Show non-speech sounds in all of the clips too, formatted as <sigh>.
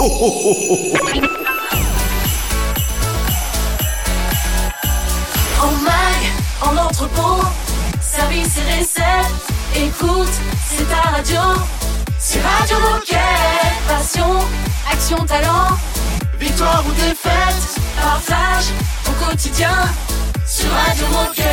En mag, en entrepôt, service et recette. Écoute, c'est ta radio. C'est Radio Moquette. Passion, action, talent. Victoire ou défaite, partage au quotidien sur Radio Moquette.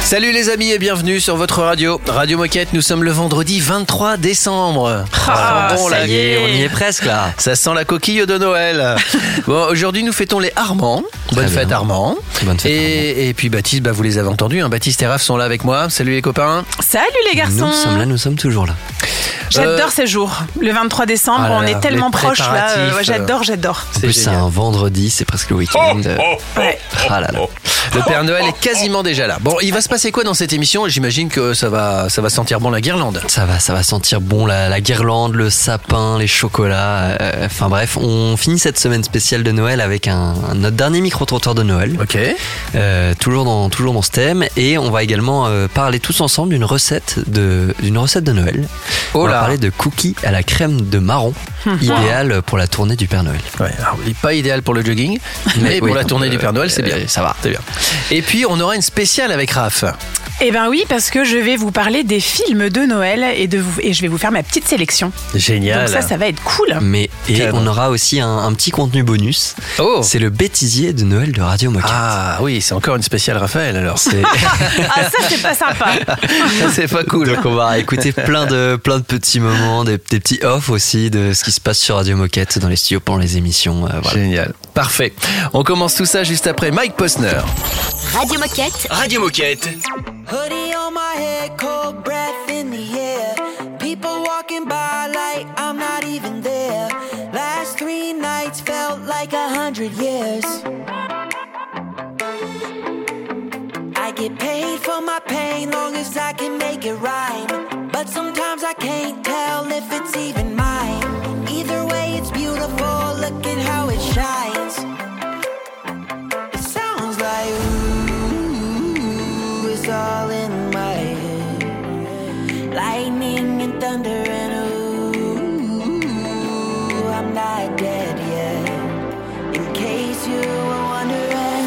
Salut les amis et bienvenue sur votre radio. Radio Moquette, nous sommes le vendredi 23 décembre. Ah, Ça sent bon, ça là. y est, on y est presque là. Ça sent la coquille de Noël. <laughs> bon, aujourd'hui nous fêtons les Armands. Bonne fête Armand. Bonne fête, et, et puis Baptiste, bah, vous les avez entendus. hein. Baptiste et Raph sont là avec moi. Salut les copains. Salut les garçons Nous sommes là, nous sommes toujours là. J'adore Euh, ces jours. Le 23 décembre, Ah là on est tellement les proches là. Euh, ouais, j'adore, j'adore. En plus, c'est un vendredi, c'est presque le week-end. Ouais. Ah là là. Le Père Noël est quasiment déjà là. Bon, il va se passer quoi dans cette émission? J'imagine que ça va, ça va sentir bon la guirlande. Ça va, ça va sentir bon la, la guirlande, le sapin, les chocolats. euh, Enfin bref, on finit cette semaine spéciale de Noël avec un, un- notre dernier micro-trottoir de Noël. Ok. Euh, toujours dans toujours dans ce thème et on va également euh, parler tous ensemble d'une recette de d'une recette de Noël. Oh on va là. parler de cookies à la crème de marron, idéal pour la tournée du Père Noël. Ouais, alors, pas idéal pour le jogging, mais pour oui, la tournée euh, du Père Noël, c'est bien. euh, ça va. C'est bien. Et puis, on aura une spéciale avec Raph. Eh ben oui, parce que je vais vous parler des films de Noël et, de vous, et je vais vous faire ma petite sélection. Génial. Donc ça, ça va être cool. Mais et Carrément. on aura aussi un, un petit contenu bonus. Oh C'est le bêtisier de Noël de Radio Moquette. Ah oui, c'est encore une spéciale Raphaël alors. C'est <laughs> Ah ça, c'est pas sympa. c'est pas cool. donc on va écouter plein de plein de petits moments, des, des petits off aussi de ce qui se passe sur Radio Moquette dans les studios pendant les émissions. euh, voilà. Génial. Parfait. On commence tout ça juste après Mike Posner. Radio Moquette. Radio Moquette. Hoodie on my head, cold breath in the air. People walking by like I'm not even there. Last three nights felt like a hundred years. I get paid for my pain long as I can make it rhyme. But sometimes I can't tell if it's even thunder and ooh, I'm not dead yet. In case you were wondering,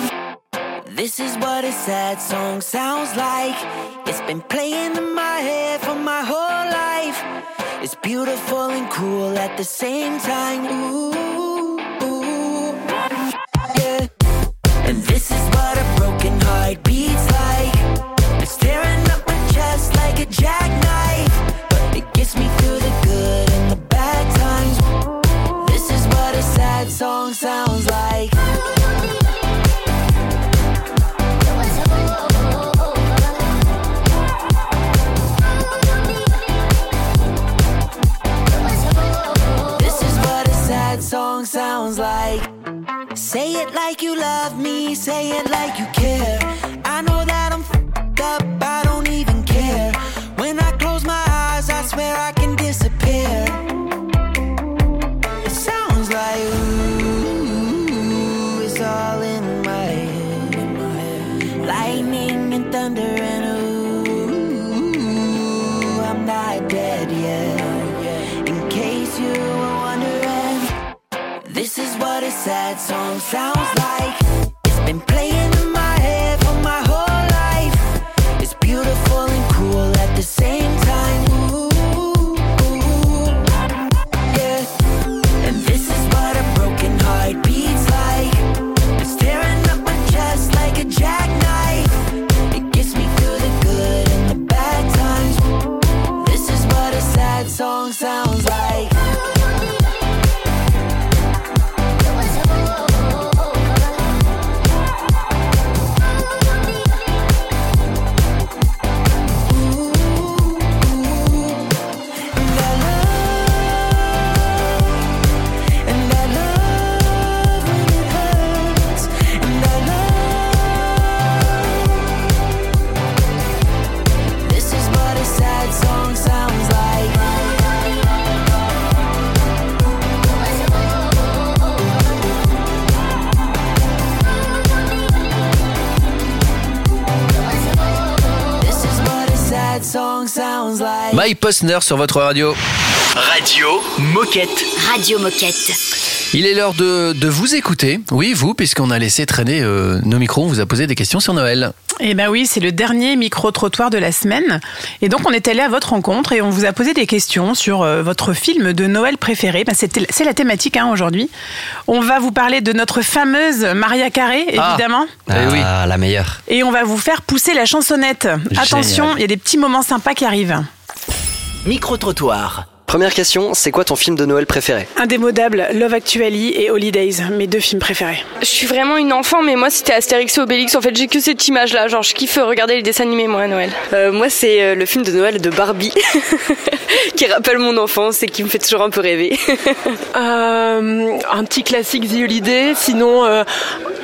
this is what a sad song sounds like. It's been playing in my head for my whole life. It's beautiful and cool at the same time. Ooh, ooh, yeah. And this is what a broken heart beats like. It's tearing up my chest like a jackknife. Gets me through the good and the bad times. This is what a sad song sounds like. This is what a sad song sounds like. Say it like you love me, say it like you care. I know that This is what a sad song sounds like. It's been playing Posner sur votre radio. Radio Moquette. Radio Moquette. Il est l'heure de, de vous écouter. Oui, vous, puisqu'on a laissé traîner euh, nos micros, on vous a posé des questions sur Noël. Eh ben oui, c'est le dernier micro-trottoir de la semaine. Et donc, on est allé à votre rencontre et on vous a posé des questions sur euh, votre film de Noël préféré. Ben, c'est la thématique hein, aujourd'hui. On va vous parler de notre fameuse Maria Carré, Ah. évidemment. Eh oui. Ah, la meilleure. Et on va vous faire pousser la chansonnette. Attention, il y a des petits moments sympas qui arrivent. Micro-trottoir. Première question, c'est quoi ton film de Noël préféré Indémodable, Love Actually et Holidays, mes deux films préférés. Je suis vraiment une enfant, mais moi c'était Astérix et Obélix. En fait, j'ai que cette image-là. Genre, je kiffe regarder les dessins animés, moi, à Noël. Euh, moi, c'est euh, le film de Noël de Barbie <laughs> qui rappelle mon enfance et qui me fait toujours un peu rêver. <laughs> Euh, un petit classique The Holiday. Sinon, euh,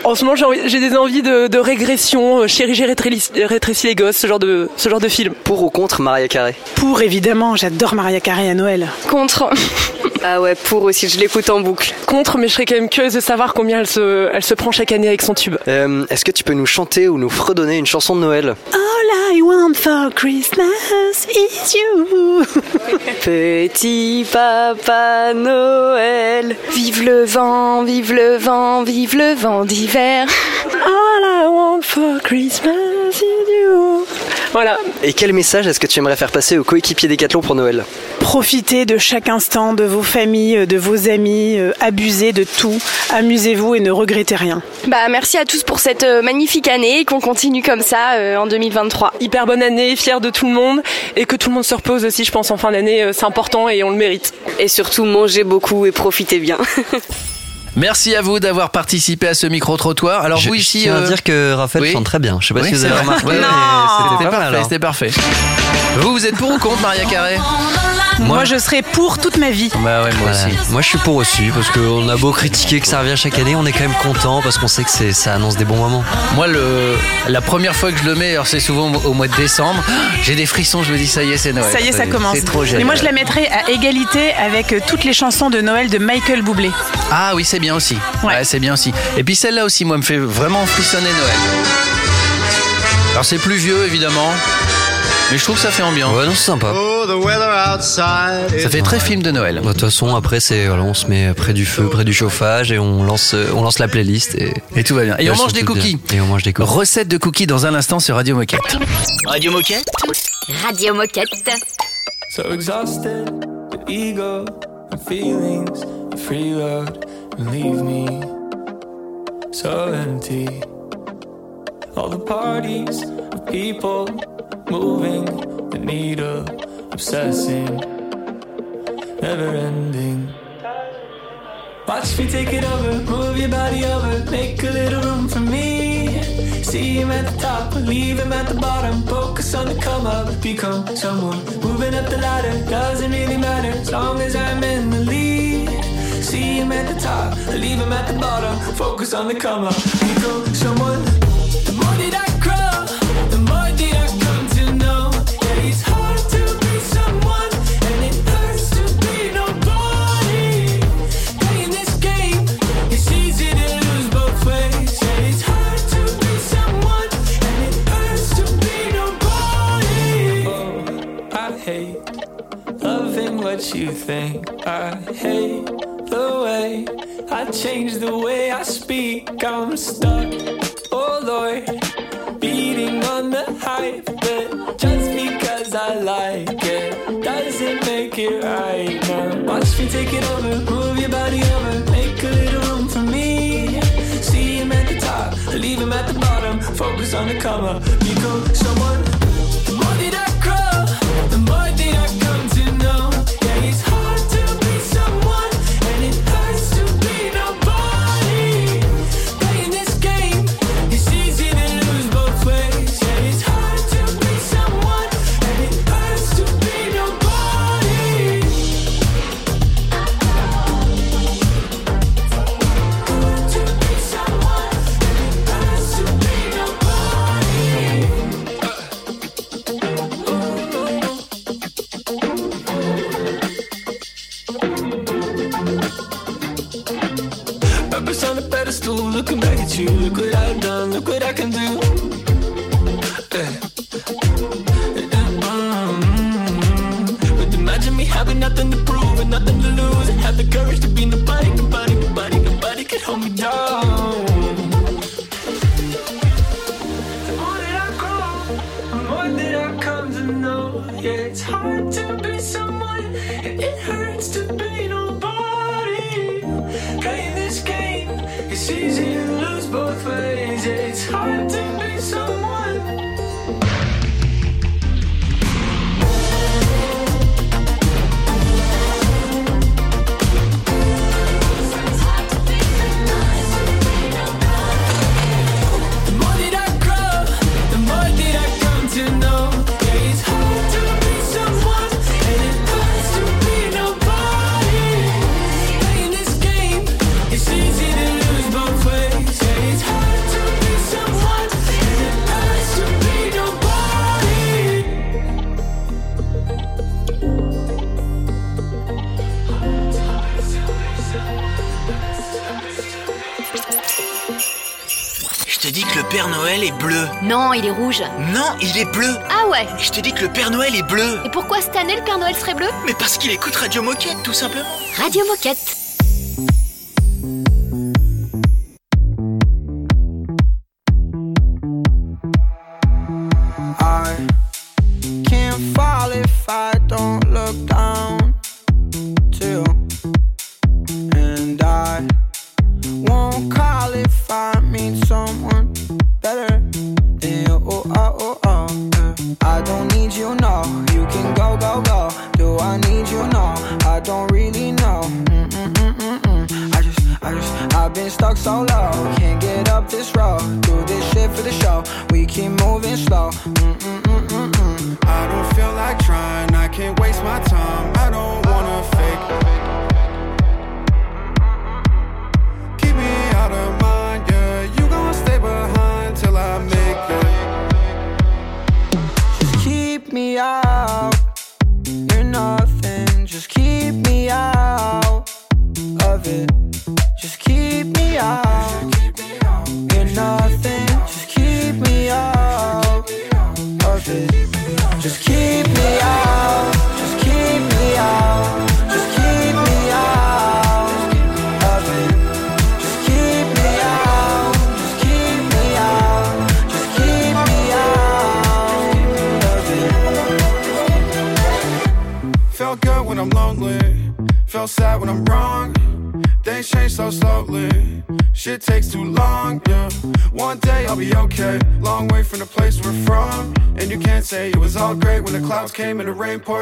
en ce moment, j'ai envie- j'ai des envies de, de régression. euh, Chérie, j'ai rétréci, les gosses, ce genre de, ce genre de film. Pour ou contre Maria Carré Pour, évidemment, j'adore Maria Carré à Noël. Contre. <laughs> ah ouais, pour aussi, je l'écoute en boucle. Contre, mais je serais quand même curieuse de savoir combien elle se, elle se prend chaque année avec son tube. Euh, Est-ce que tu peux nous chanter ou nous fredonner une chanson de Noël All I want for Christmas is you. <laughs> Petit papa Noël. Vive le vent, vive le vent, vive le vent All I want for Christmas is you. Voilà. Et quel message est-ce que tu aimerais faire passer aux coéquipiers Décathlon pour Noël? Profitez de chaque instant de vos familles, de vos amis, euh, abusez de tout, amusez-vous et ne regrettez rien. Bah, merci à tous pour cette euh, magnifique année et qu'on continue comme ça euh, en 2023. Hyper bonne année, fière de tout le monde et que tout le monde se repose aussi, je pense, en fin d'année. C'est important et on le mérite. Et surtout, mangez beaucoup et profitez bien. <laughs> Merci à vous d'avoir participé à ce micro-trottoir. Alors Je vous ici... tiens à euh, dire que Raphaël oui. chante très bien. Je sais pas oui, si vous avez remarqué. Ouais, C'était parfait, hein. c'était parfait. Vous, vous êtes pour ou contre Maria Carré Moi, je serai pour toute ma vie. Bah ouais, moi Voilà. aussi. Moi je suis pour aussi parce qu'on a beau critiquer que ça revient chaque année, on est quand même content parce qu'on sait que ça annonce des bons moments. Moi, le, la première fois que je le mets, alors c'est souvent au mois de décembre, j'ai des frissons, je me dis ça y est, c'est Noël. Ça y est, ça commence. C'est trop génial. Mais moi, je la mettrai à égalité avec toutes les chansons de Noël de Michael Bublé. Ah oui, c'est bien aussi. Ouais. Ouais, c'est bien aussi. Et puis celle-là aussi, moi, me fait vraiment frissonner Noël. Alors c'est plus vieux, évidemment, mais je trouve que ça fait ambiance. Ouais, non, c'est sympa. Ça fait très film de Noël. Bah, De toute façon, après, c'est voilà, on se met près du feu, près du chauffage et on lance, euh, on lance la playlist et, Et tout va bien. Et on mange des cookies. bien. Et on mange des cookies. Recette de cookies dans un instant sur Radio Moquette. Radio Moquette. Radio Moquette. So exhausted, with ego and feelings, and free road, leave me so empty. All the parties of people moving the needle, obsessing, never ending. Watch me take it over, move your body over, make a little room for me. See him at the top, leave him at the bottom. Focus on the come up, become someone. Moving up the ladder, doesn't really matter as long as I'm in the lead. Him at the top, leave him at the bottom. Focus on the come up, become someone. The more that I grow, the more that I come to know. Yeah, it's hard to be someone, and it hurts to be nobody. Playing this game, it's easy to lose both ways. Yeah, it's hard to be someone, and it hurts to be nobody. Oh, I hate loving what you think. I hate way I change the way I speak. I'm stuck, oh Lord, beating on the hype. But just because I like it doesn't make it right. Now, watch me take it over, move your body over, make a little room for me. See him at the top, leave him at the bottom. Focus on the come up, become someone. Que le Père Noël est bleu. Et pourquoi cette année le Père Noël serait bleu? Mais parce qu'il écoute Radio Moquette, tout simplement. Radio Moquette.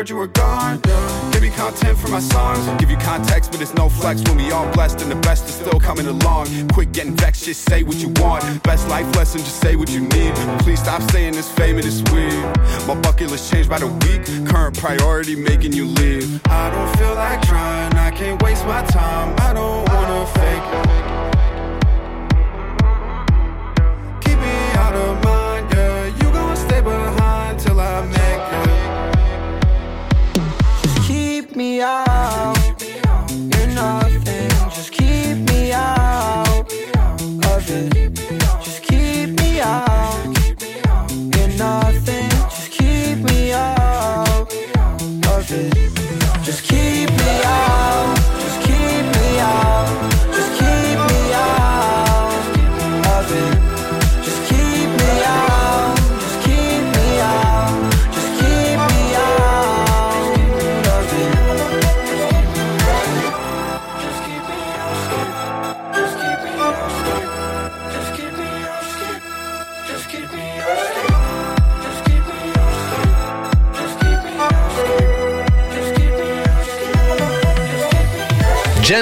You were gone. Give me content for my songs, give you context, but it's no flex when we all blessed and the best is still coming along. Quit getting vexed, just say what you want. Best life lesson, just say what you need. Please stop saying this fame and it's weird. My bucket list changed by the week, current priority making you leave. I don't feel like trying, I can't waste my time, I don't wanna fake. Keep me out of mind,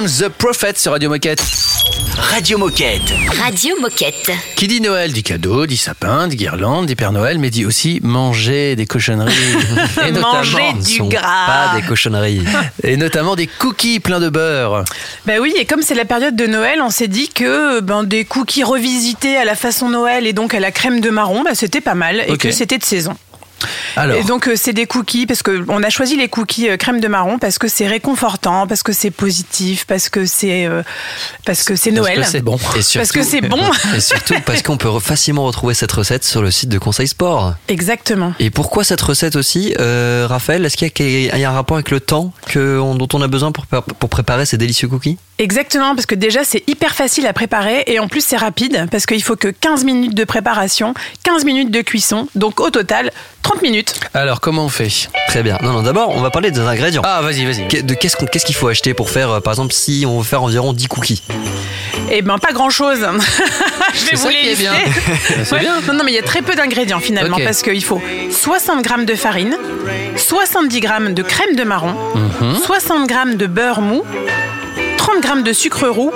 the Prophet sur Radio Moquette. Radio Moquette. Radio Moquette. Qui dit Noël dit cadeau, dit sapin, dit guirlande, dit Père Noël, mais dit aussi manger des cochonneries. <laughs> Et Manger du sont gras. Pas des cochonneries. Et notamment des cookies pleins de beurre. Ben oui, et comme c'est la période de Noël, on s'est dit que ben, des cookies revisités à la façon Noël et donc à la crème de marron, ben, c'était pas mal et que c'était de saison. Alors, Et donc euh, c'est des cookies parce que on a choisi les cookies euh, crème de marron parce que c'est réconfortant, parce que c'est positif, parce que c'est euh, parce que c'est Noël. parce que c'est bon. Et surtout, Parce que c'est bon. Et <laughs> surtout parce qu'on peut facilement retrouver cette recette sur le site de Conseil Sport. Exactement. Et pourquoi cette recette aussi, euh, Raphaël? Est-ce qu'il y, a y un rapport avec le temps que, on- dont on a besoin pour, pour préparer ces délicieux cookies? Exactement, parce que déjà c'est hyper facile à préparer et en plus c'est rapide parce qu'il faut que 15 minutes de préparation, 15 minutes de cuisson, donc au total 30 minutes. Alors, comment on fait? Très bien. Non, non, d'abord, on va parler des ingrédients. Ah, vas-y, vas-y. De qu'est-ce qu'on- qu'est-ce qu'il faut acheter pour faire, euh, par exemple, si on veut faire environ 10 cookies? Eh ben, pas grand-chose. <laughs> Je vais C'est vous ça les qui est bien. lister. <laughs> C'est Ouais. bien. Non, non, mais il y a très peu d'ingrédients finalement Ok. parce qu'il faut 60 grammes de farine, 70 grammes de crème de marron, Mhm. 60 grammes de beurre mou, 30 grammes de sucre roux,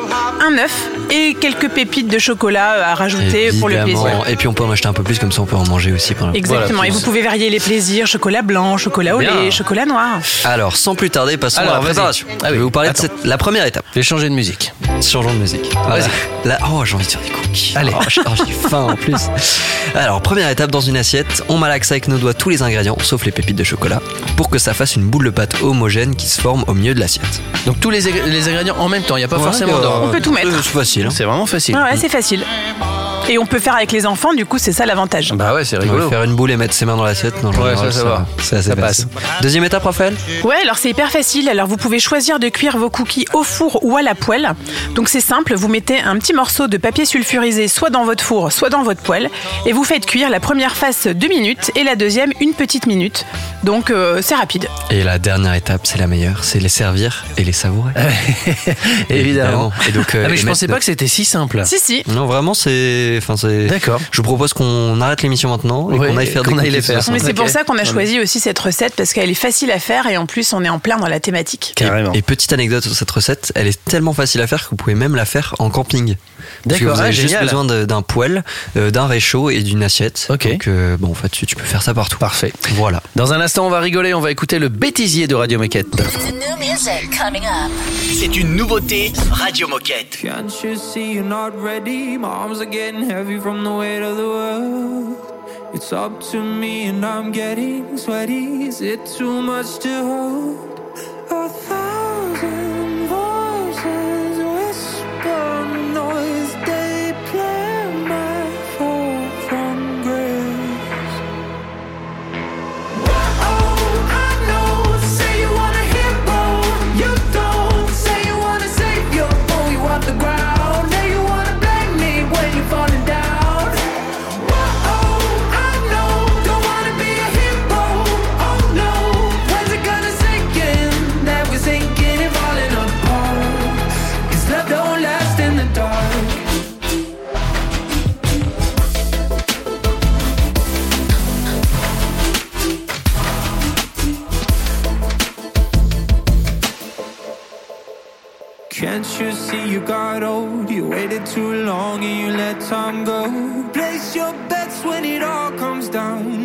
un œuf et quelques pépites de chocolat euh, à rajouter pour le plaisir. Et puis on peut en acheter un peu plus, comme ça on peut en manger aussi. pendant- Exactement. Voilà. et vous pouvez varier les plaisirs chocolat blanc, chocolat au lait, chocolat noir. Alors, sans plus tarder, passons Alors, à la vas-y. préparation. Ah Je vais vous parler Attends. de cette- la première étape. Je vais changer de musique. Changeons de musique. Voilà. Là, oh, j'ai envie de faire des cookies. Allez. Oh, j'ai oh, j'ai faim en plus. Alors, première étape dans une assiette, on malaxe avec nos doigts tous les ingrédients, sauf les pépites de chocolat, pour que ça fasse une boule de pâte homogène qui se forme au milieu de l'assiette. Donc, tous les, les ingrédients en même temps, il n'y a pas Ouais, forcément euh, d'ordre. On peut tout mettre. C'est facile. hein. C'est vraiment facile. Ouais, ouais, c'est facile. Et on peut faire avec les enfants, du coup, c'est ça l'avantage. Bah ouais, c'est On rigolo. va faire une boule et mettre ses mains dans l'assiette. Non, en Ouais, général, ça, ça va. C'est assez Ça facile. Deuxième étape, Raphaël? Ouais, alors c'est hyper facile. Alors vous pouvez choisir de cuire vos cookies au four ou à la poêle. Donc c'est simple, vous mettez un petit morceau de papier sulfurisé soit dans votre four, soit dans votre poêle, et vous faites cuire la première face deux minutes et la deuxième une petite minute. Donc euh, c'est rapide. Et la dernière étape, c'est la meilleure, c'est les servir et les savourer. <laughs> <laughs> Évidemment. Et donc, euh, Ah, mais je pensais pas que c'était si simple. Si si. Non, vraiment, c'est. Enfin, c'est. D'accord. Je vous propose qu'on arrête l'émission maintenant et Ouais, qu'on aille faire qu'on des aille les faire. Mais c'est pour ça qu'on a choisi aussi cette recette parce qu'elle est facile à faire et en plus on est en plein dans la thématique. Carrément. Et, et petite anecdote sur cette recette, elle est tellement facile à faire que vous pouvez même la faire en camping. Parce que D'accord, vous avez ah, juste génial. besoin de- d'un poêle, euh, d'un réchaud et d'une assiette. Ok. Donc, euh, bon, en fait, tu, tu peux faire ça partout. Parfait. Voilà. Dans un instant, on va rigoler, on va écouter le bêtisier de Radio Moquette. C'est une nouveauté Radio Moquette. Can't you see you're not ready? My arms are getting heavy from the weight of the world. It's up to me and I'm getting sweaty. Is it too much to hold? Let time go. Place your bets when it all comes down.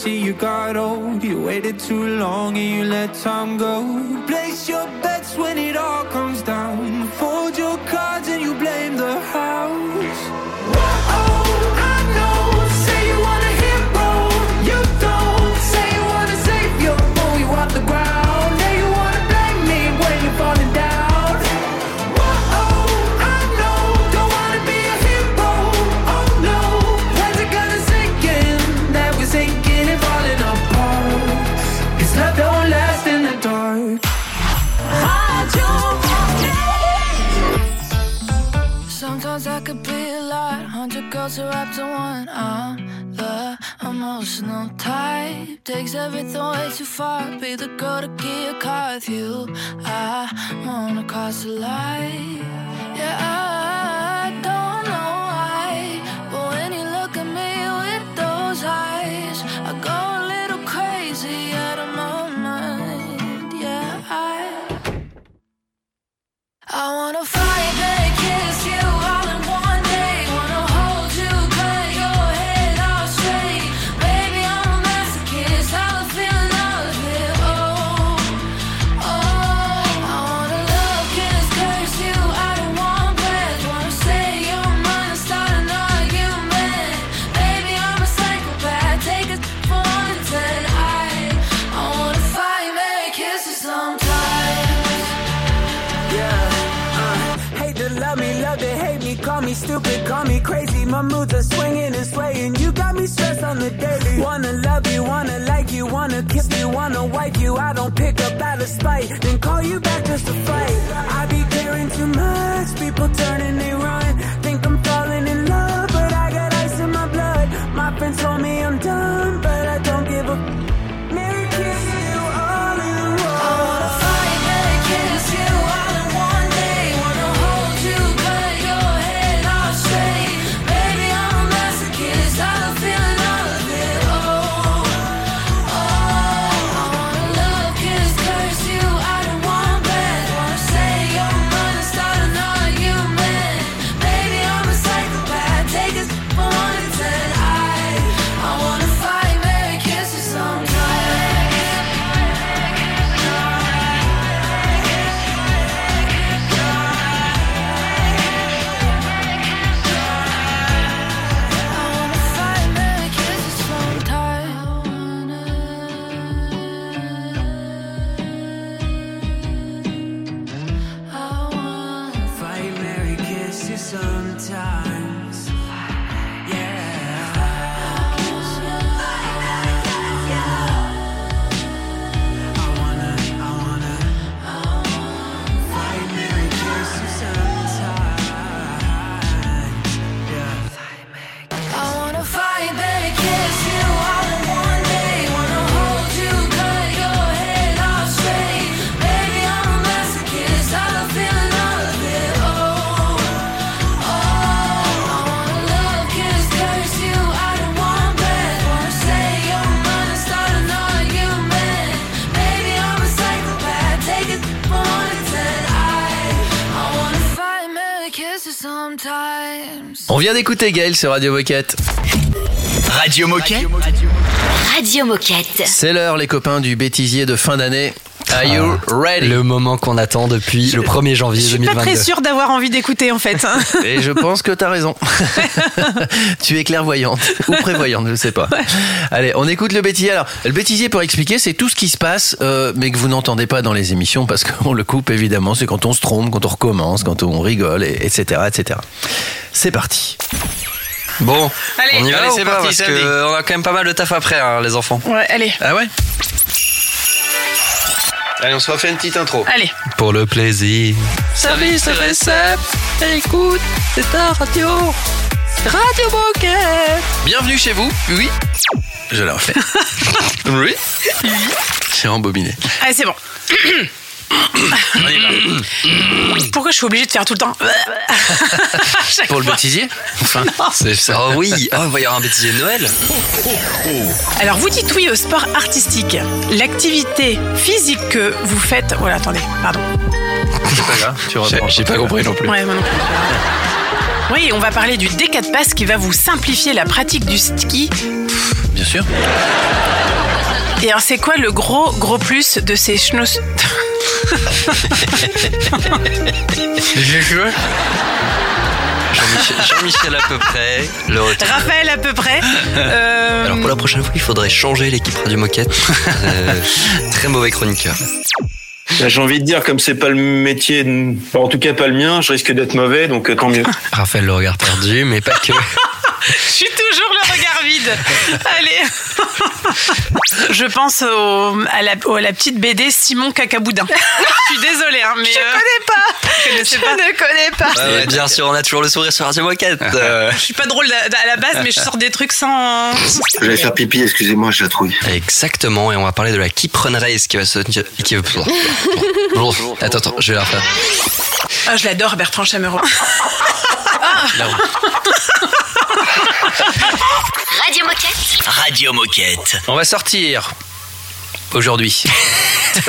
See you got old? You waited too long and you let time go. Place your bets when it all comes down. Fold your cards and you blame the house. Girls are wrapped in one. I'm the emotional type, takes everything way too far. Be the girl to get a car with you. I wanna cross the line. Yeah, I don't know why, but when you look at me with those eyes, I go a little crazy out of my mind. Yeah, I. I wanna fight me crazy. My moods are swinging and swaying. You got me stressed on the daily. Wanna love you, wanna like you, wanna kiss you, wanna wipe you. I don't pick up out of spite, then call you back just to fight. I be caring too much. People turning, they run. Think I'm falling in love, but I got ice in my blood. My friends told me I'm done, but On vient d'écouter Gaël sur Radio Moquette. Radio Moquette Radio Moquette. C'est l'heure, les copains du bêtisier de fin d'année. Are you ready? Le moment qu'on attend depuis le 1er janvier Je suis pas 2022. très sûre d'avoir envie d'écouter en fait. hein. <laughs> Et je pense que t'as raison. <laughs> tu es clairvoyante ou prévoyante, je sais pas. Allez, on écoute le bêtisier. Alors, le bêtisier, pour expliquer, c'est tout ce qui se passe, euh, mais que vous n'entendez pas dans les émissions parce qu'on le coupe évidemment. C'est quand on se trompe, quand on recommence, quand on rigole, et- etc., etc. C'est parti. Bon, Allez. on y va Allez, c'est parti, Parce que on a quand même pas mal de taf après, hein, les enfants. Ouais, allez, Ah ouais? Allez, on se refait une petite intro. allez. Pour le plaisir. Service recette. écoute, c'est ta radio. Radio Moquette. Bienvenue chez vous. Oui. Je la refais. <laughs> oui. J'ai rembobiné. Allez, c'est bon. <clears throat> Pourquoi je suis obligée de faire tout le temps <laughs> Pour le fois. bêtisier Enfin, c'est ça. Oh oui, oh, il va y avoir un bêtisier de Noël. Alors, vous dites oui au sport artistique. L'activité physique que vous faites. Voilà, attendez, pardon. C'est pas grave, tu reprends. J'ai pas compris non plus. Ouais, moi non plus. Oui, on va parler du D4 Pass qui va vous simplifier la pratique du ski. Bien sûr. Et alors, c'est quoi le gros, gros plus de ces schnoss... <laughs> Jean-Michel, Jean-Michel à peu près. Le retour. Raphaël à peu près. Euh, Alors pour la prochaine fois, il faudrait changer l'équipe Radio Moquette. Euh, très mauvais chroniqueur. Là, J'ai envie de dire, comme c'est pas le métier, de- enfin, en tout cas pas le mien, je risque d'être mauvais, donc euh, tant mieux. Raphaël le regard perdu, mais pas que. Je suis toujours le regard vide. Allez. Je pense au- à, la, au- à la petite BD Simon Cacaboudin. Je suis désolée, hein, mais. Je connais pas. Je, pas. ne connais pas. Bien sûr, on a toujours le sourire sur Radio Moquette. Euh, <laughs> Je suis pas drôle à à la base, mais je sors des trucs sans. J'allais faire pipi, excusez-moi, je la trouille. Exactement, et on va parler de la Keep Run Race qui va se tenir. Qui... Attends, attends, je vais la refaire. Ah, je l'adore, Bertrand Chameroy. <laughs> <laughs> Radio Moquette. Radio Moquette. On va sortir aujourd'hui. <laughs> je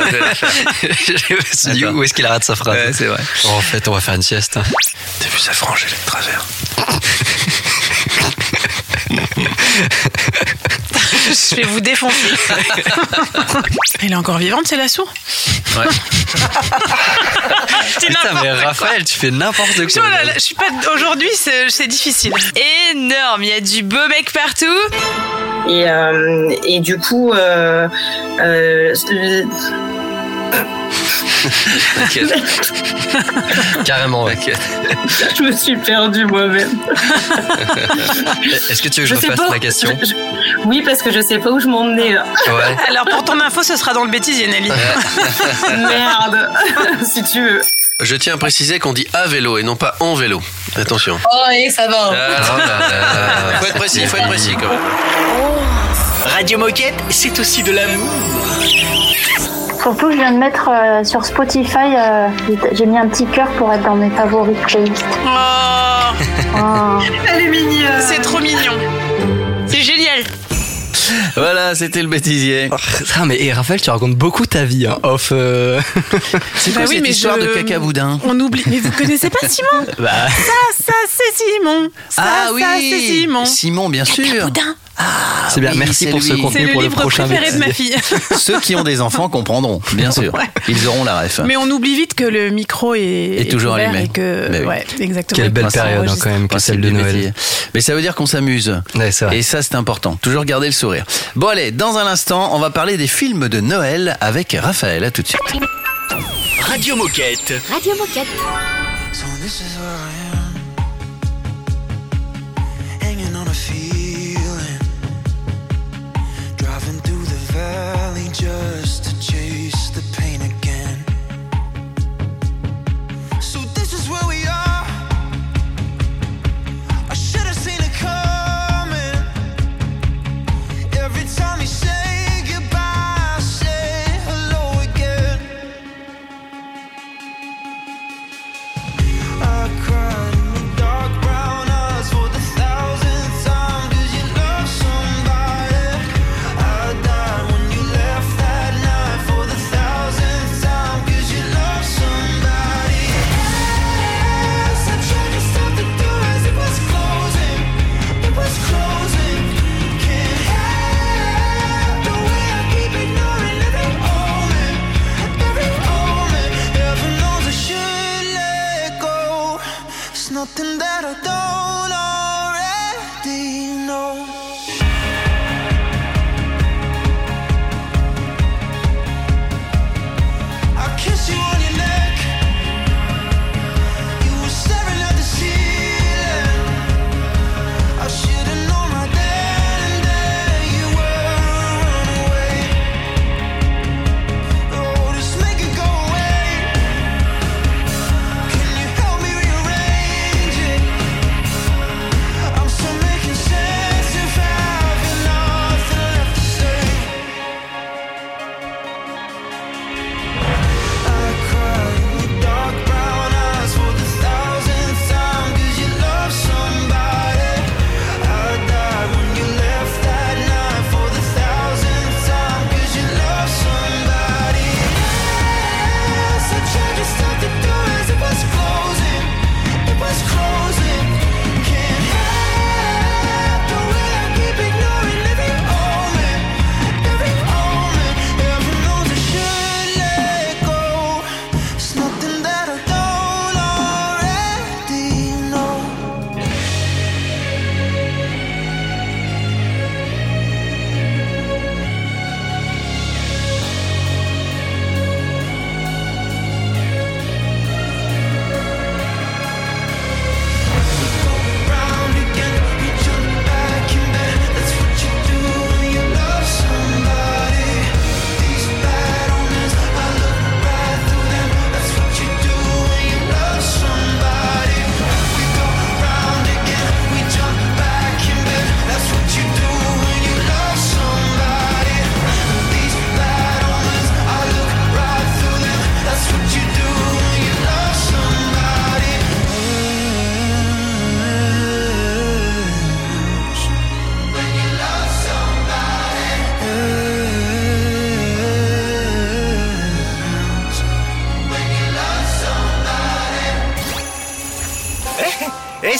où est-ce qu'il arrête sa phrase Ouais, c'est vrai. Bon, En fait, on va faire une sieste. T'as vu sa frange, elle est de travers. <laughs> <laughs> Je vais vous défoncer. <laughs> Elle est encore vivante, c'est la sourde Ouais. <laughs> C'est Putain, n'importe mais quoi. Raphaël, tu fais n'importe Oh quoi. là là, je suis pas. Aujourd'hui, c'est c'est difficile. Énorme, il y a du beau mec partout. Et, euh, et du coup, euh, euh, T'inquiète. <laughs> Carrément, ouais. <laughs> Je me suis perdue moi-même. Est-ce que tu veux que je, sais refasse ma question Je- je- Oui, parce que je sais pas où je m'emmenais là. Ouais. <laughs> Alors pour ton info, ce sera dans le bêtisier, Nelly. Merde. si tu veux. Je tiens à préciser qu'on dit à vélo et non pas en vélo. Attention. Oh, et ça va. Ah, là, là. Faut être précis, faut être précis quand même. Radio Moquette, c'est aussi de l'amour. Surtout, je viens de mettre euh, sur Spotify, euh, j'ai mis un petit cœur pour être dans mes favoris playlist. Oh, Elle est mignonne. c'est trop mignon. C'est génial. Voilà, c'était le bêtisier. Ah, mais et Raphaël, tu racontes beaucoup ta vie, hein, off. euh. C'est Bah quoi oui, cette mais histoire je- de caca boudin On oublie. Mais vous connaissez pas Simon <laughs> Bah, Ça, ça, c'est Simon. Ça, Ah ça, oui c'est Simon. Simon, bien sûr. C'est bien, oui, merci pour ce contenu C'est le pour le livre prochain préféré de ma fille. <laughs> Ceux qui ont des enfants comprendront, bien sûr. Ils auront la ref. Mais on oublie vite que le micro est, Est toujours allumé. Et que, Mais oui. ouais, exactement. Quelle belle période hein, quand même que celle de Noël. métier. Mais ça veut dire qu'on s'amuse. Ouais. Et ça, c'est important. Toujours garder le sourire. Bon, allez, dans un instant, on va parler des films de Noël avec Raphaël. À tout de suite. Radio Moquette. Radio Moquette. Just to chase the pain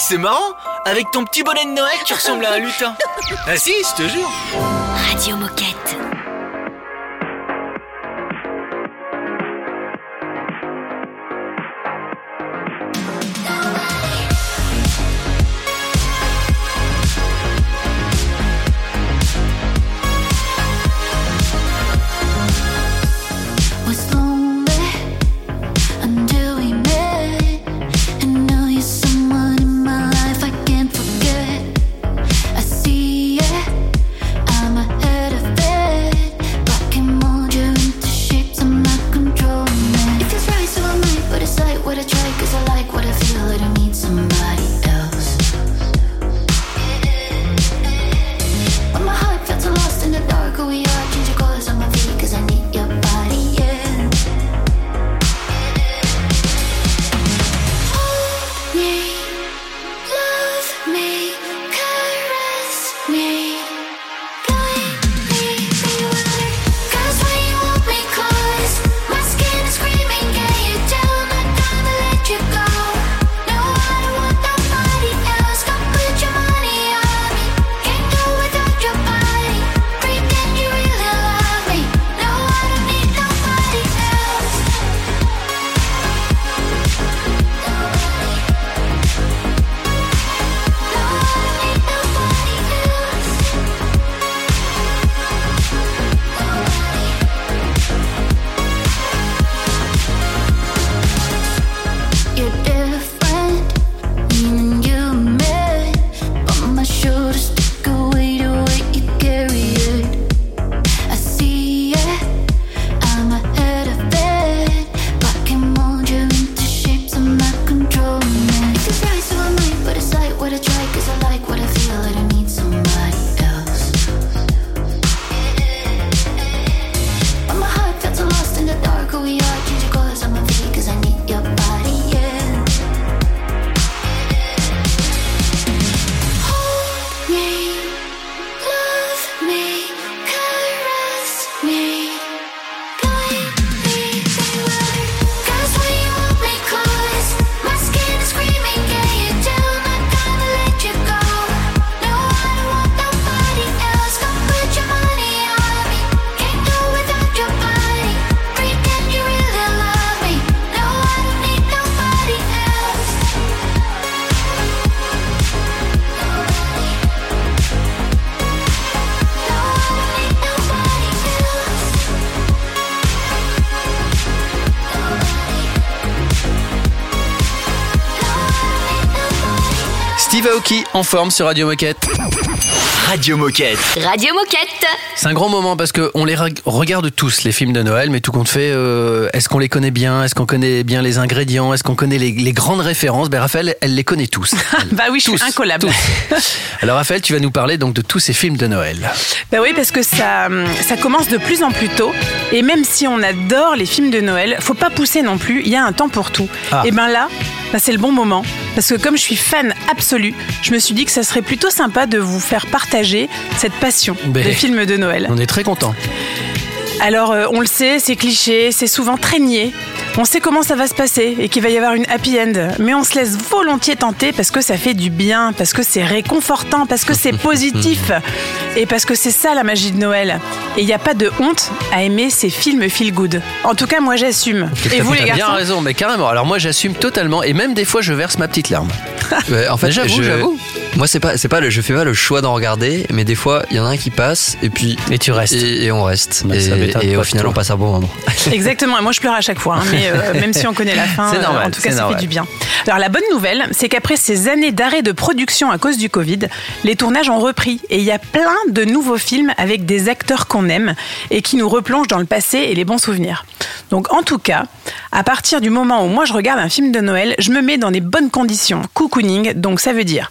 c'est marrant Avec ton petit bonnet de Noël, tu ressembles à un lutin. <laughs> Ah si, je te jure. Radio Moquette. Aoki en forme sur Radio Moquette. Radio Moquette. Radio Moquette. C'est un grand moment parce qu'on les reg- regarde tous, les films de Noël, mais tout compte fait, euh, est-ce qu'on les connaît bien? Est-ce qu'on connaît bien les ingrédients? Est-ce qu'on connaît les, les grandes références? Ben, Raphaël, elle les connaît tous. <laughs> bah oui, je suis incollable. Alors Raphaël, tu vas nous parler donc de tous ces films de Noël. Bah oui, parce que ça, ça commence de plus en plus tôt. Et même si on adore les films de Noël, faut pas pousser non plus. Il y a un temps pour tout. Ah. Et ben là, bah c'est le bon moment. Parce que comme je suis fan absolue, je me suis dit que ça serait plutôt sympa de vous faire partager cette passion Ben, des films de Noël. On est très contents. Alors, euh, on le sait, c'est cliché, c'est souvent très niais. On sait comment ça va se passer et qu'il va y avoir une happy end, mais on se laisse volontiers tenter parce que ça fait du bien, parce que c'est réconfortant, parce que c'est <laughs> positif et parce que c'est ça la magie de Noël. Et il n'y a pas de honte à aimer ces films feel good. En tout cas, moi j'assume. <laughs> Et vous les T'as bien garçons raison, mais carrément. Alors moi, j'assume totalement, et même des fois, je verse ma petite larme. <laughs> En fait, j'avoue, j'avoue. Moi, c'est pas, c'est pas le, je fais pas le choix d'en regarder, mais des fois, il y en a un qui passe, et puis. Et tu restes. Et, et on reste. Mais et au final, toi. on passe un bon moment. <laughs> Exactement, et moi je pleure à chaque fois, hein, mais euh, même si on connaît la fin, C'est euh, normal, en tout cas c'est ça normal. fait du bien. Alors la bonne nouvelle, c'est qu'après ces années d'arrêt de production à cause du Covid, les tournages ont repris et il y a plein de nouveaux films avec des acteurs qu'on aime et qui nous replongent dans le passé et les bons souvenirs. Donc en tout cas, à partir du moment où moi je regarde un film de Noël, je me mets dans des bonnes conditions, cocooning, donc ça veut dire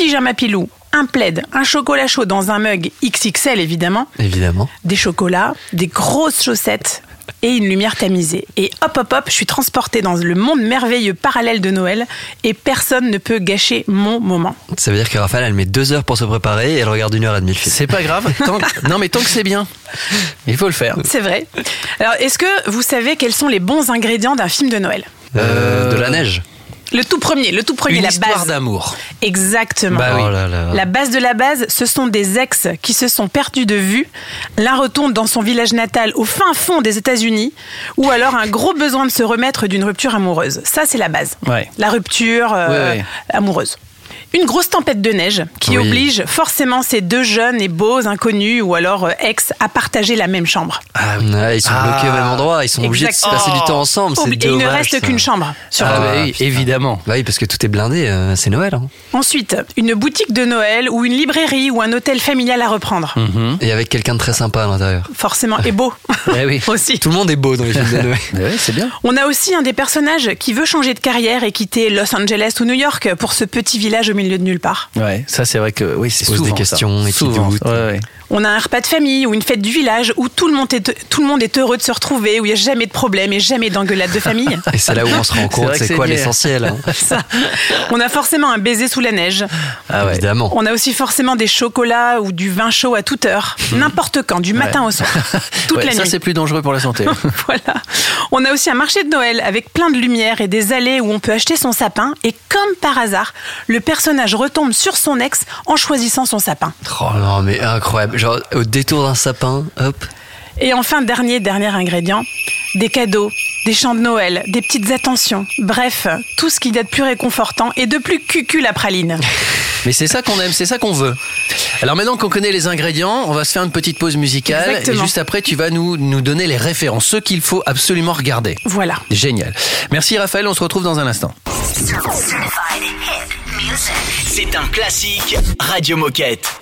pyjama pilou, un plaid, un chocolat chaud dans un mug XXL évidemment, Évidemment. des chocolats, des grosses chaussettes et une lumière tamisée. Et hop hop hop, je suis transportée dans le monde merveilleux parallèle de Noël et personne ne peut gâcher mon moment. Ça veut dire que Raphaël, elle met deux heures pour se préparer et elle regarde une heure et demie le film. C'est pas grave. Tant- <laughs> Non, mais tant que c'est bien, il faut le faire. C'est vrai. Alors, est-ce que vous savez quels sont les bons ingrédients d'un film de Noël? Euh, de la neige. Le tout premier, le tout premier, Une la histoire base. d'amour. Exactement. Bah oui. Oh là là. La base de la base, ce sont des ex qui se sont perdus de vue. L'un retourne dans son village natal au fin fond des États-Unis, ou alors un gros besoin de se remettre d'une rupture amoureuse. Ça, c'est la base. Ouais. La rupture euh, Ouais, ouais. amoureuse. Une grosse tempête de neige qui Oui. oblige forcément ces deux jeunes et beaux inconnus ou alors euh, ex à partager la même chambre. Ah, ouais, ils sont Ah. bloqués au même endroit, ils sont obligés de se passer du temps ensemble. C'est Obli- Et il ne reste ça. qu'une chambre. Sur Ah, Ah, bah oui, putain. évidemment. Bah oui, parce que tout est blindé, euh, c'est Noël. hein. Ensuite, une boutique de Noël ou une librairie ou un hôtel familial à reprendre. Mhm. Et avec quelqu'un de très sympa à l'intérieur. Forcément, et beau <laughs> Eh oui. <laughs> aussi. Tout le monde est beau dans les films de <laughs> Noël. Ouais, c'est bien. On a aussi un des personnages qui veut changer de carrière et quitter Los Angeles ou New York pour ce petit village au milieu de nulle part. Ouais, ça c'est vrai que oui, c'est Pose des souvent questions ça. et qui Souvent. doute. Ouais, ouais. On a un repas de famille ou une fête du village où tout le monde est, tout le monde est heureux de se retrouver, où il n'y a jamais de problème et jamais d'engueulade de famille. <laughs> Et c'est là où on se rend C'est compte c'est quoi l'essentiel. hein. <laughs> Ça. On a forcément un baiser sous la neige. Ah ouais. Évidemment. On a aussi forcément des chocolats ou du vin chaud à toute heure, n'importe quand, du matin Ouais. au soir, <laughs> toute Ouais, la ça nuit. c'est plus dangereux pour la santé. Voilà. On a aussi un marché de Noël avec plein de lumière et des allées où on peut acheter son sapin. Et comme par hasard, le personnage retombe sur son ex en choisissant son sapin. Oh non, mais incroyable. Genre, au détour d'un sapin, hop. Et enfin, dernier, dernier ingrédient, des cadeaux, des chants de Noël, des petites attentions. Bref, tout ce qu'il y a de plus réconfortant et de plus cucul la praline. <laughs> Mais c'est ça qu'on aime, c'est ça qu'on veut. Alors maintenant qu'on connaît les ingrédients, on va se faire une petite pause musicale Exactement. et juste après tu vas nous nous donner les références, ce qu'il faut absolument regarder. Voilà. Génial. Merci Raphaël, on se retrouve dans un instant. C'est un classique Radio Moquette.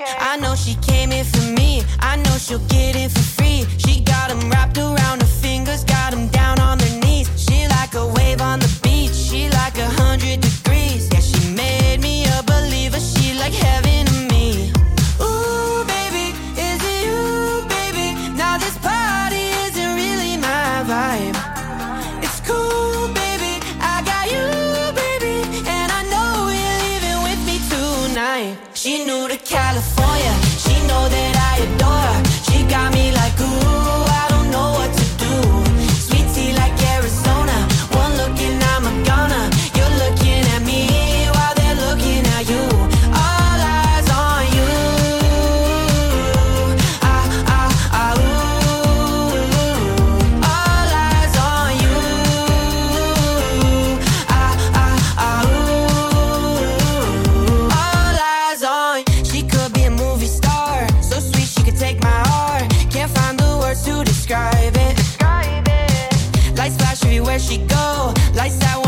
Okay. I know she came in for me, I know she'll get in words to describe it. Lights flash everywhere she go. Lights out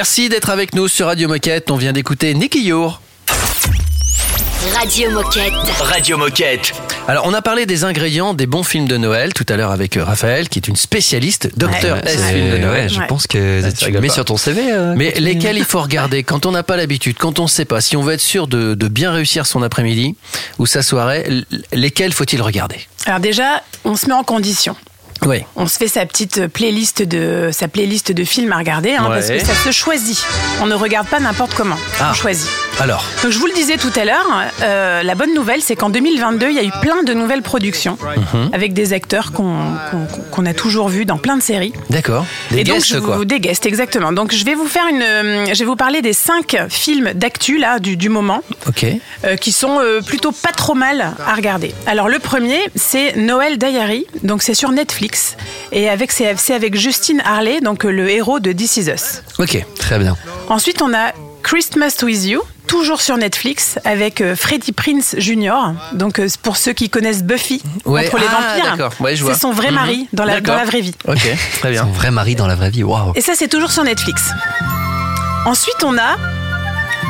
Merci d'être avec nous sur Radio Moquette. On vient d'écouter Nicky Your. Radio Moquette. Radio Moquette. Alors, on a parlé des ingrédients des bons films de Noël tout à l'heure avec euh, Raphaël, qui est une spécialiste, docteur Ouais, S film de Noël. ouais, je pense que Ouais, tu le mets pas. sur ton CV. euh, Mais lesquels il faut regarder <laughs> quand on n'a pas l'habitude, quand on ne sait pas, si on veut être sûr de, de bien réussir son après-midi ou sa soirée, lesquels faut-il regarder? Alors déjà, on se met en condition. Oui. On se fait sa petite playlist de sa playlist de films à regarder hein, Ouais. parce que ça se choisit. On ne regarde pas n'importe comment. Ah. On choisit. Alors, Donc je vous le disais tout à l'heure, euh, la bonne nouvelle c'est qu'en 2022 il y a eu plein de nouvelles productions Mhm. avec des acteurs qu'on a toujours vus dans plein de séries. d'accord. Des et donc je quoi. vous des guests exactement. Donc je vais vous faire une, euh, je vais vous parler des cinq films d'actu là du, du moment Ok. euh, qui sont plutôt pas trop mal à regarder. Alors le premier, c'est Noël Diary, donc c'est sur Netflix et avec c'est avec Justine Harley, donc euh, le héros de This Is Us. Ok. Très bien. Ensuite, on a Christmas with You, toujours sur Netflix avec euh, Freddie Prince Jr. Donc euh, pour ceux qui connaissent Buffy Ouais, contre les ah, vampires. Ouais, c'est son vrai Mhm. mari dans la, dans la vraie vie. Ok, très <laughs> bien. Son vrai mari dans la vraie vie. Waouh. Et ça, c'est toujours sur Netflix. Ensuite, on a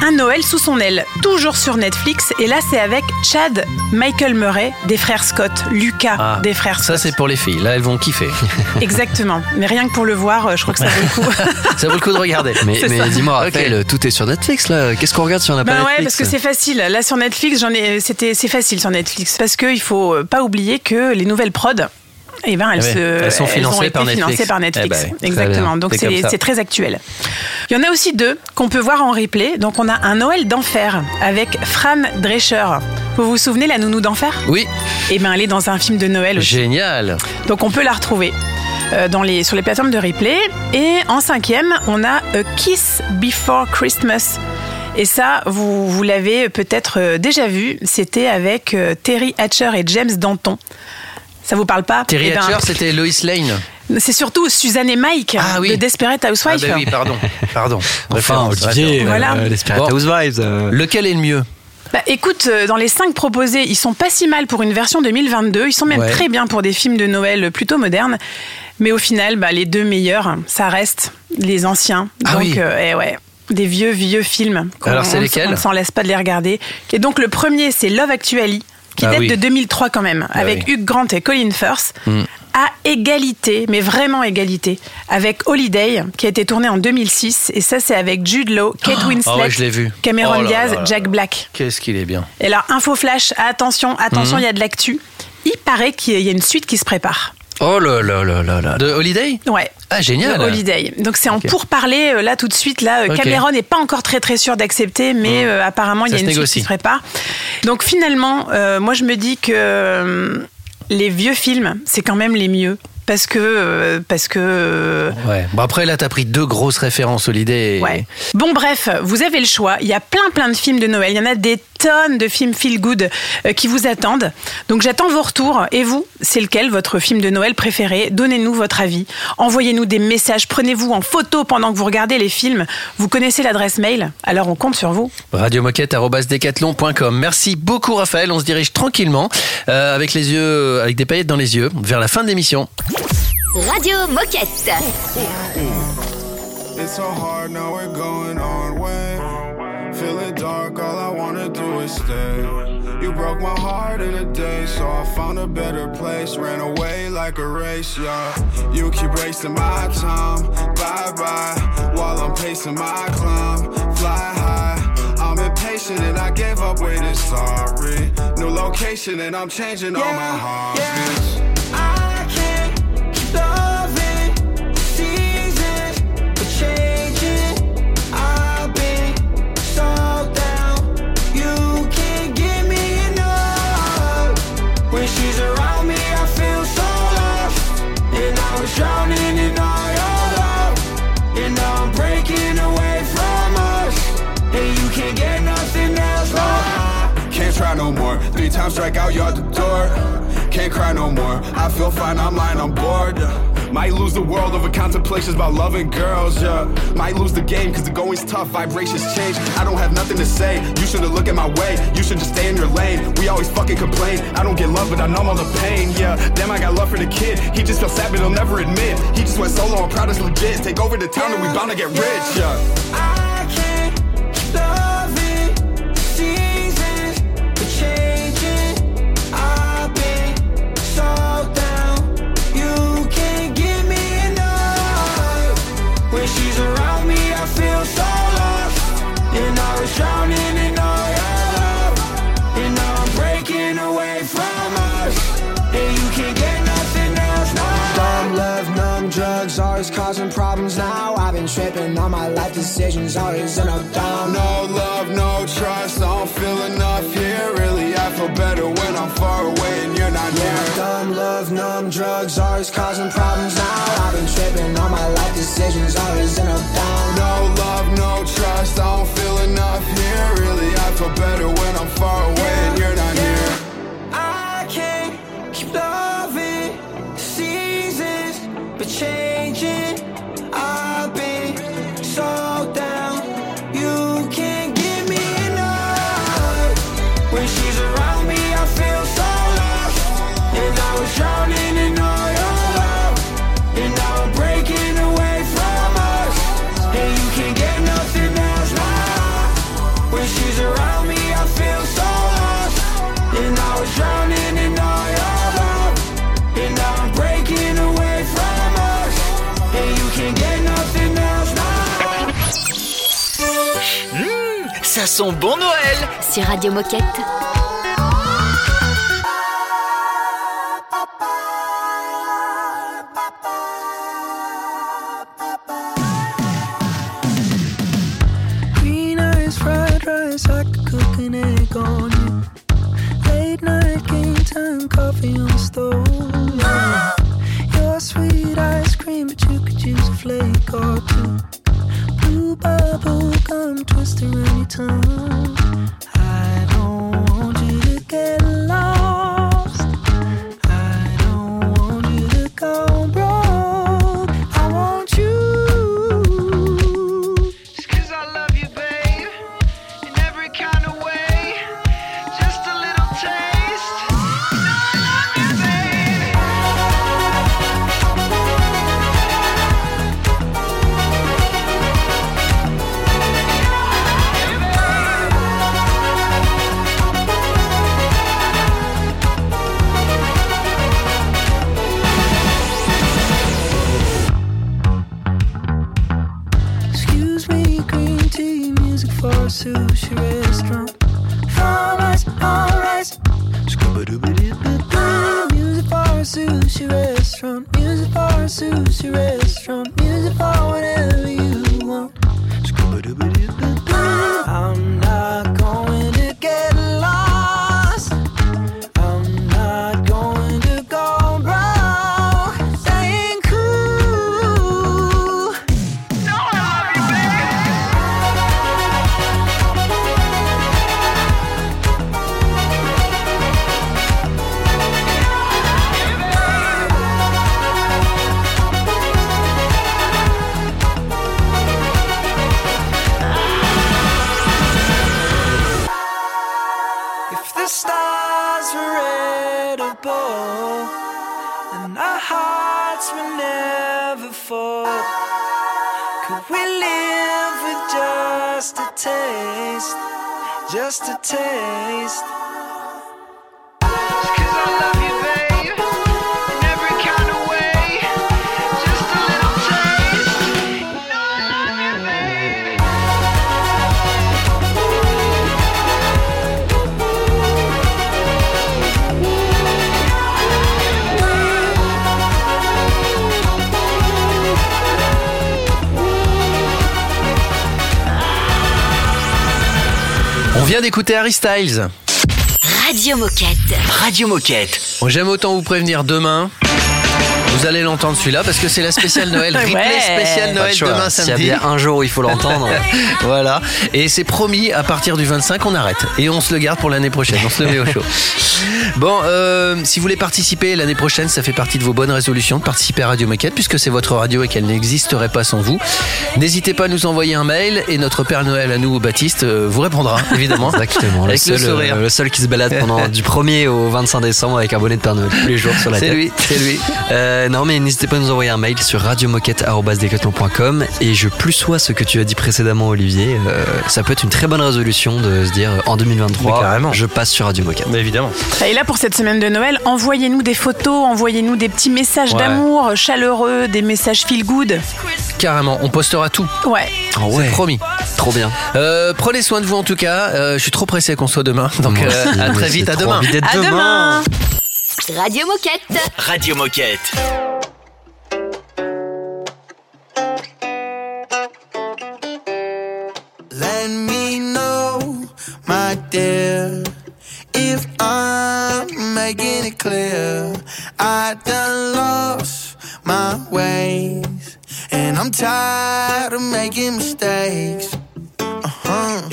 Un Noël sous son aile, toujours sur Netflix. Et là, c'est avec Chad Michael Murray des frères Scott, Lucas Ah, des frères Ça, Scott. c'est pour les filles. Là, elles vont kiffer. <laughs> Exactement. Mais rien que pour le voir, euh, je crois que ça vaut le coup. <laughs> ça vaut le coup de regarder. <laughs> Mais, ça. dis-moi, Raphaël, tout est sur Netflix là. Qu'est-ce qu'on regarde si on n'a Ben pas ouais, Netflix parce que c'est facile. Là sur Netflix, j'en ai, c'était, c'est facile sur Netflix parce qu'il faut euh, pas oublier que les nouvelles prods. Eh ben, elles, Eh se, elles sont ont financées été par Netflix. financées par Netflix. Eh ben, Exactement. Donc C'est très actuel. Il y en a aussi deux qu'on peut voir en replay. Donc on a un Noël d'enfer avec Fran Drescher. Vous vous souvenez la nounou d'enfer? Oui. Eh ben elle est dans un film de Noël aussi. Génial. Donc on peut la retrouver euh, dans les, sur les plateformes de replay. Et en cinquième, on a A Kiss Before Christmas. Et ça, vous, vous l'avez peut-être euh, déjà vu. C'était avec euh, Terry Hatcher et James Danton. Ça vous parle pas Terry Eh ben, Hatcher, c'était Lois Lane. C'est surtout Suzanne et Mike de Desperate Ah Housewives. bah oui, pardon. Pardon. Enfin, Olivier. Voilà. euh, Desperate Bon. Housewives. euh. Lequel est le mieux Bah, écoute, euh, dans les cinq proposés, ils sont pas si mal pour une version 2022. Ils sont même Ouais. très bien pour des films de Noël plutôt modernes. Mais au final, bah, les deux meilleurs, ça reste les anciens. Ah donc, oui. euh, eh ouais, des vieux, vieux films. Alors, c'est on- lesquels On ne s'en laisse pas de les regarder. Et donc, le premier, c'est Love Actually, qui Ah date oui. de 2003 quand même, Ah avec oui. Hugh Grant et Colin Firth. Hmm. À égalité, mais vraiment égalité, avec Holiday, qui a été tourné en 2006. Et ça, c'est avec Jude Law, Kate Winslet, Ah ouais, je l'ai vu. Cameron Oh là Diaz, là là Jack Black. Qu'est-ce qu'il est bien. Et alors, info flash, attention, attention, Mhm. il y a de l'actu. Il paraît qu'il y a une suite qui se prépare. Oh là là là là là. De Holiday Ouais. Ah, génial. De Holiday. Donc c'est en Ok. pourparler euh, là tout de suite. Là, euh. Cameron n'est pas encore très très sûr d'accepter, mais euh, apparemment il y a une suite qui se prépare. Donc finalement, euh, moi je me dis que les vieux films, c'est quand même les mieux. Parce que, euh, parce que euh, Ouais. Bon, après, là, t'as pris deux grosses références, Holiday. et- Ouais. Bon, bref, vous avez le choix. Il y a plein, plein de films de Noël. Il y en a des tonnes de films feel good euh, qui vous attendent. Donc, j'attends vos retours. Et vous, c'est lequel votre film de Noël préféré? Donnez-nous votre avis. Envoyez-nous des messages. Prenez-vous en photo pendant que vous regardez les films. Vous connaissez l'adresse mail? Alors, on compte sur vous. radiomoquette.com. Merci beaucoup, Raphaël. On se dirige tranquillement, euh, avec les yeux, avec des paillettes dans les yeux, vers la fin de l'émission. Radio Moquette. It's so hard now we're going on way. Feeling dark, all I wanna do is stay. You broke my heart in a day, so I found a better place. Ran away like a race, yeah. You keep wasting my time, bye bye. While I'm pacing my climb, fly high. I'm impatient and I gave up waiting, sorry. New location and I'm changing all my heartbeats. I Times strike out, you out the door. Can't cry no more. I feel fine, I'm lying, I'm bored. Might lose the world over contemplations about loving girls, yeah. Might lose the game cause the going's tough, vibrations change. I don't have nothing to say. You shouldn't look at my way. You should just stay in your lane. We always fucking complain. I don't get love, but I numb all the pain, yeah. Damn, I got love for the kid. He just feels sad, but he'll never admit. He just went solo, I'm proud it's legit. Take over the town and we bound to get rich, yeah. Drowning in all your love. And now I'm breaking away from us. And you can't get nothing else now. Dumb love, numb drugs, always causing problems now. I've been tripping on my life decisions, always in a down. No love, no trust, I don't feel enough here. Really, I feel better when I'm far away and you're not Yeah, near. Love, numb drugs, always causing problems now. I've been tripping on my life decisions, always in a down. No love, no trust, I don't feel enough here. Really, I feel better when I'm far away and you're not near. I ça sent bon Noël Sur Radio Moquette. For a sushi restaurant. Rice, alright. Scooba-dooba-doo-ba-doo. Music for a sushi restaurant. Music for a sushi restaurant. Music for d'écouter Harry Styles. Radio Moquette. Radio Moquette. Bon, J'aime autant vous prévenir demain. Vous allez l'entendre celui-là parce que c'est la spéciale Noël, <laughs> replay Ouais. spécial Pas de Noël choix. demain S'il y a samedi. bien un jour où il faut l'entendre. <laughs> voilà. Et c'est promis, à partir du 25, on arrête. Et on se le garde pour l'année prochaine. On se le met au chaud. <laughs> Bon, euh, si vous voulez participer l'année prochaine, ça fait partie de vos bonnes résolutions de participer à Radio Moquette puisque c'est votre radio et qu'elle n'existerait pas sans vous. N'hésitez pas à nous envoyer un mail et notre Père Noël à nous, Baptiste, euh, vous répondra, évidemment. Exactement. Le Avec le seul, sourire. euh, le seul qui se balade pendant du 1er au 25 décembre avec un bonnet de Père Noël tous les jours sur la C'est tête. lui, c'est lui. Euh, non, mais n'hésitez pas à nous envoyer un mail sur radiomoquette.com et je plus sois ce que tu as dit précédemment, Olivier. Euh, ça peut être une très bonne résolution de se dire euh, en 2023, je passe sur Radio Moquette. Mais évidemment. Et là, pour cette semaine de Noël, envoyez-nous des photos, envoyez-nous des petits messages Ouais. d'amour chaleureux, des messages feel good. Carrément, on postera tout. Ouais. C'est promis. Trop bien. Euh, prenez soin de vous en tout cas. Euh, je suis trop pressé qu'on soit demain. Donc euh, à très vite, à demain. envie d'être À demain. Radio Moquette. Radio Moquette. Let me know, my dear, if I'm making it clear. I done lost my ways, and I'm tired of making mistakes.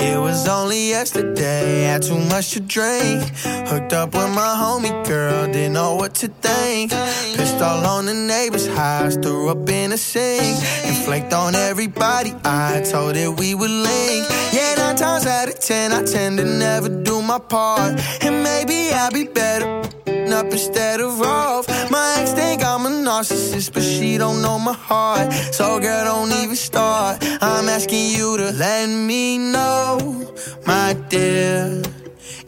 It was only yesterday, had too much to drink. Hooked up with my homie girl, didn't know what to think. Pissed all on the neighbor's house, threw up in a sink. And flaked on everybody, I told it we would link. Yeah, nine times out of ten, I tend to never do my part. And maybe I'll be better up instead of off. My ex think I'm narcissist, but she don't know my heart. So girl, don't even start. I'm asking you to let me know, my dear.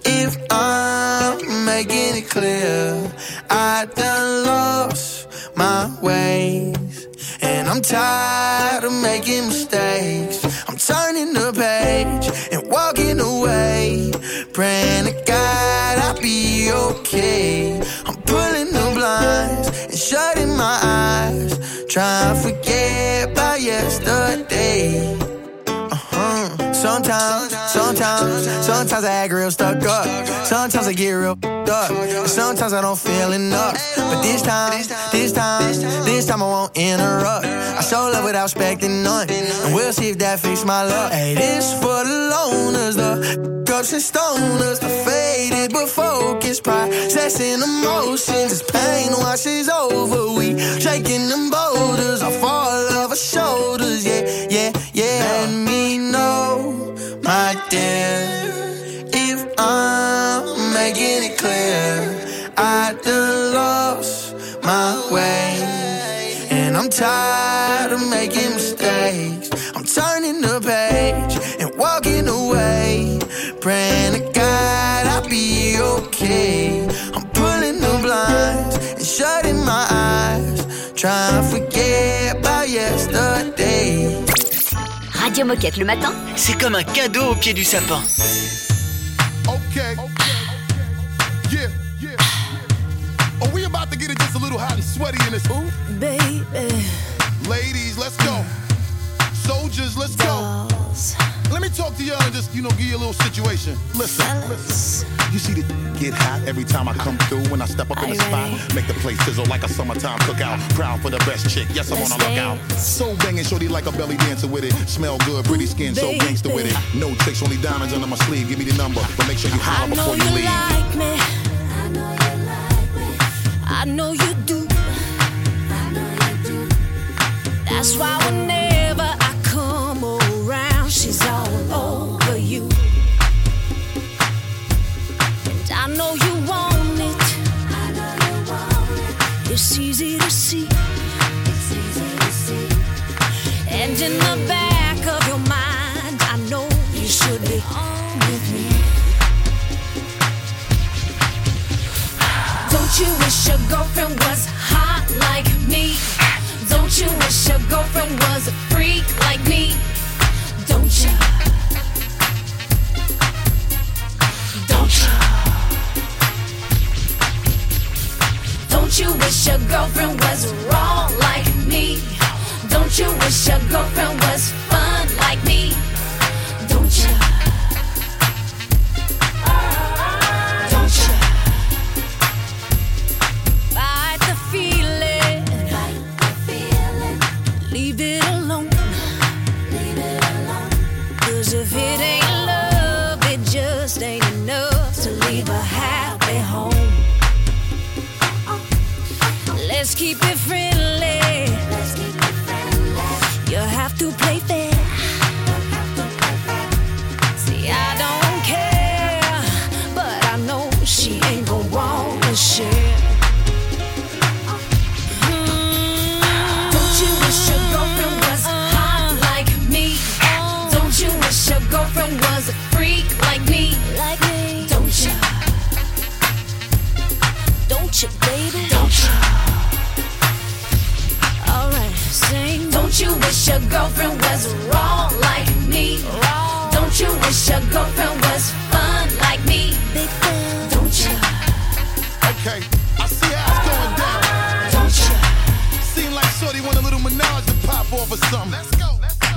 If I'm making it clear, I done lost my ways. And I'm tired of making mistakes. I'm turning the page and walking away. Praying to God I'll be okay. Sometimes, sometimes, sometimes I act real stuck up. Sometimes I get real up. And sometimes I don't feel enough. But this time, this time, this time I won't interrupt. I show love without expecting none. And we'll see if that fix my luck. Hey, this for the loners, the cups and stoners, the faded but focused, processing emotions. As pain washes over, we shaking them boulders off all of our shoulders. Yeah, yeah, yeah. Let me know, my dear, if I'm making it clear. I done lost my way, and I'm tired of making mistakes. I'm turning the page and walking away, praying to God I'll be okay. I'm pulling the blinds and shutting my eyes, trying to forget about yesterday. Radio Moquette le matin. C'est comme un cadeau au pied du sapin. Okay. Yeah, yeah. Are we about to get it just a little hot and sweaty in this hoop? Baby. Ladies, let's go. Soldiers, let's go. Let me talk to y'all and just, you know, give you a little situation. Listen, listen. You see the get hot every time I come through when I step up in the spot. Make the place sizzle like a summertime cookout. Proud for the best chick. Yes, I'm on a lookout. So banging, shorty like a belly dancer with it. Smell good, pretty skin, so gangster with it. No tricks, only diamonds under my sleeve. Give me the number, but make sure you I holler before you you leave. like me. I know you do. That's why whenever girlfriend was hot like me? Don't you wish your girlfriend was a freak like me? Don't you? Don't you? Don't you wish your girlfriend was raw like me? Don't you wish your girlfriend was was raw like me? Don't you wish your girlfriend was fun like me? Big fan. Don't you? Okay, I see how it's going down. Don't you? Seem like Shorty want a little menage to pop off or something.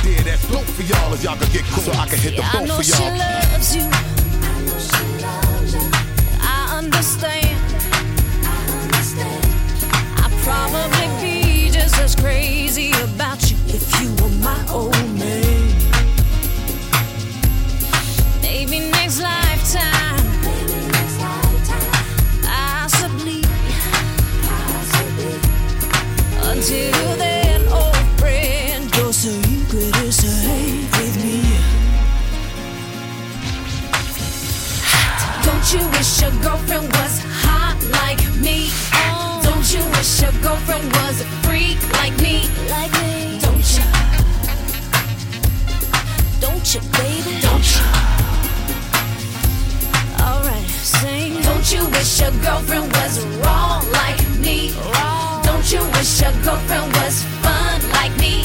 idea that's dope for y'all as y'all can get cool. So I can hit the I boat know for she y'all. loves you. I understand. I'd probably be just as crazy about you if you were my old man. Maybe next lifetime. Possibly. Until girlfriend was hot like me? Don't you wish your girlfriend was a freak like me? Like me. Don't you? Don't you, baby? Don't you? Alright, sing. Don't you wish your girlfriend was wrong like me? Don't you wish your girlfriend was fun like me?